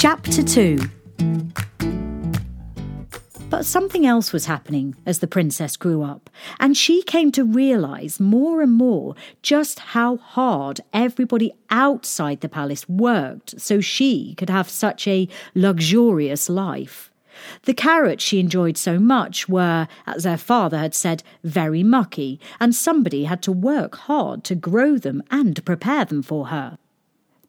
Chapter 2 But something else was happening as the princess grew up, and she came to realise more and more just how hard everybody outside the palace worked so she could have such a luxurious life. The carrots she enjoyed so much were, as her father had said, very mucky, and somebody had to work hard to grow them and prepare them for her.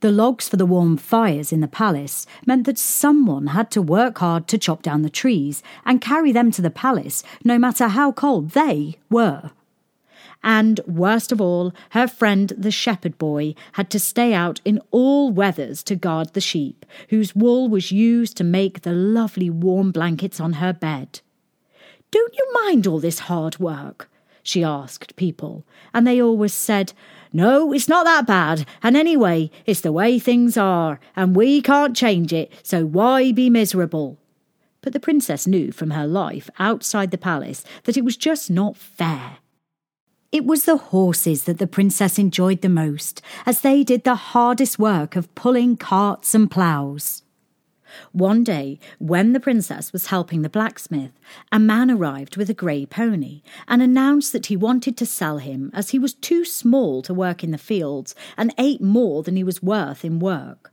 The logs for the warm fires in the palace meant that someone had to work hard to chop down the trees and carry them to the palace, no matter how cold they were. And worst of all, her friend the shepherd boy had to stay out in all weathers to guard the sheep, whose wool was used to make the lovely warm blankets on her bed. Don't you mind all this hard work? She asked people, and they always said, no, it's not that bad, and anyway, it's the way things are, and we can't change it, so why be miserable? But the princess knew from her life outside the palace that it was just not fair. It was the horses that the princess enjoyed the most, as they did the hardest work of pulling carts and ploughs. One day, when the princess was helping the blacksmith, a man arrived with a grey pony and announced that he wanted to sell him as he was too small to work in the fields and ate more than he was worth in work.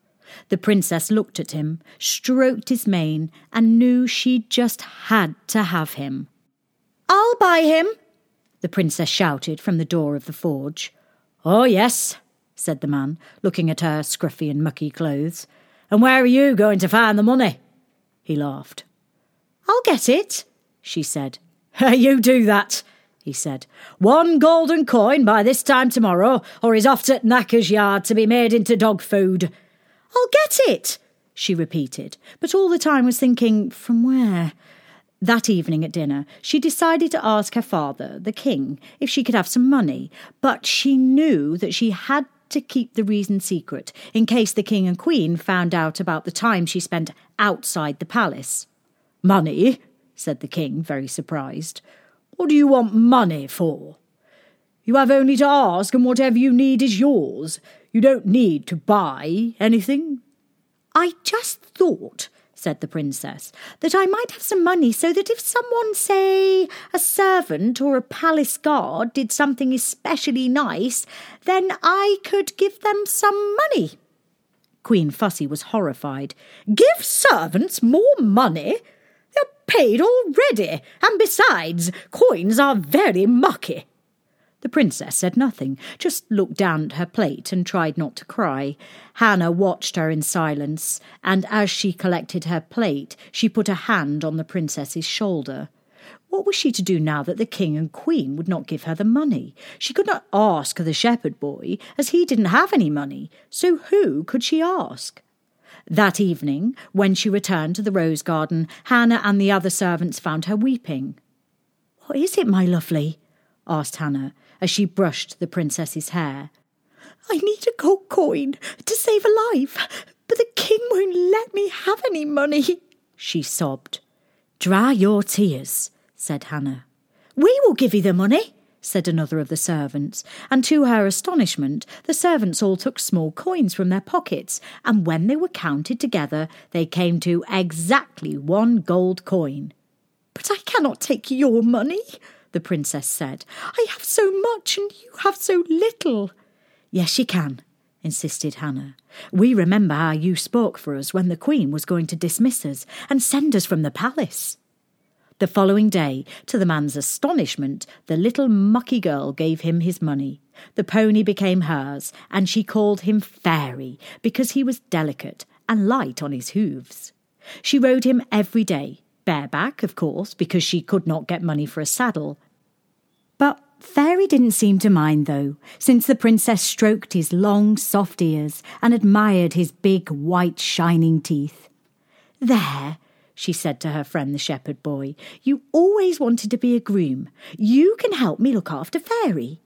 The princess looked at him, stroked his mane, and knew she just had to have him. I'll buy him, the princess shouted from the door of the forge. Oh, yes, said the man, looking at her scruffy and mucky clothes. And where are you going to find the money? He laughed. I'll get it, she said. you do that, he said. One golden coin by this time tomorrow, or he's off to Knacker's yard to be made into dog food. I'll get it, she repeated, but all the time was thinking, from where? That evening at dinner, she decided to ask her father, the king, if she could have some money, but she knew that she had to keep the reason secret in case the king and queen found out about the time she spent outside the palace. Money? said the king, very surprised. What do you want money for? You have only to ask, and whatever you need is yours. You don't need to buy anything. I just thought, said the princess, that I might have some money so that if someone, say, a servant or a palace guard, did something especially nice, then I could give them some money. Queen Fussy was horrified. Give servants more money? They're paid already, and besides, coins are very mucky. The princess said nothing, just looked down at her plate and tried not to cry. Hannah watched her in silence, and as she collected her plate, she put a hand on the princess's shoulder. What was she to do now that the king and queen would not give her the money? She could not ask the shepherd boy, as he didn't have any money, so who could she ask? That evening, when she returned to the rose garden, Hannah and the other servants found her weeping. What is it, my lovely? asked Hannah, as she brushed the princess's hair. I need a gold coin to save a life, but the king won't let me have any money, she sobbed. Dry your tears, said Hannah. We will give you the money, said another of the servants, and to her astonishment, the servants all took small coins from their pockets, and when they were counted together, they came to exactly one gold coin. But I cannot take your money, the princess said. I have so much and you have so little. Yes, you can, insisted Hannah. We remember how you spoke for us when the Queen was going to dismiss us and send us from the palace. The following day, to the man's astonishment, the little mucky girl gave him his money. The pony became hers, and she called him Fairy because he was delicate and light on his hoofs. She rode him every day, bareback, of course, because she could not get money for a saddle. But Fairy didn't seem to mind, though, since the princess stroked his long, soft ears and admired his big, white, shining teeth. There, she said to her friend the shepherd boy, you always wanted to be a groom. You can help me look after Fairy.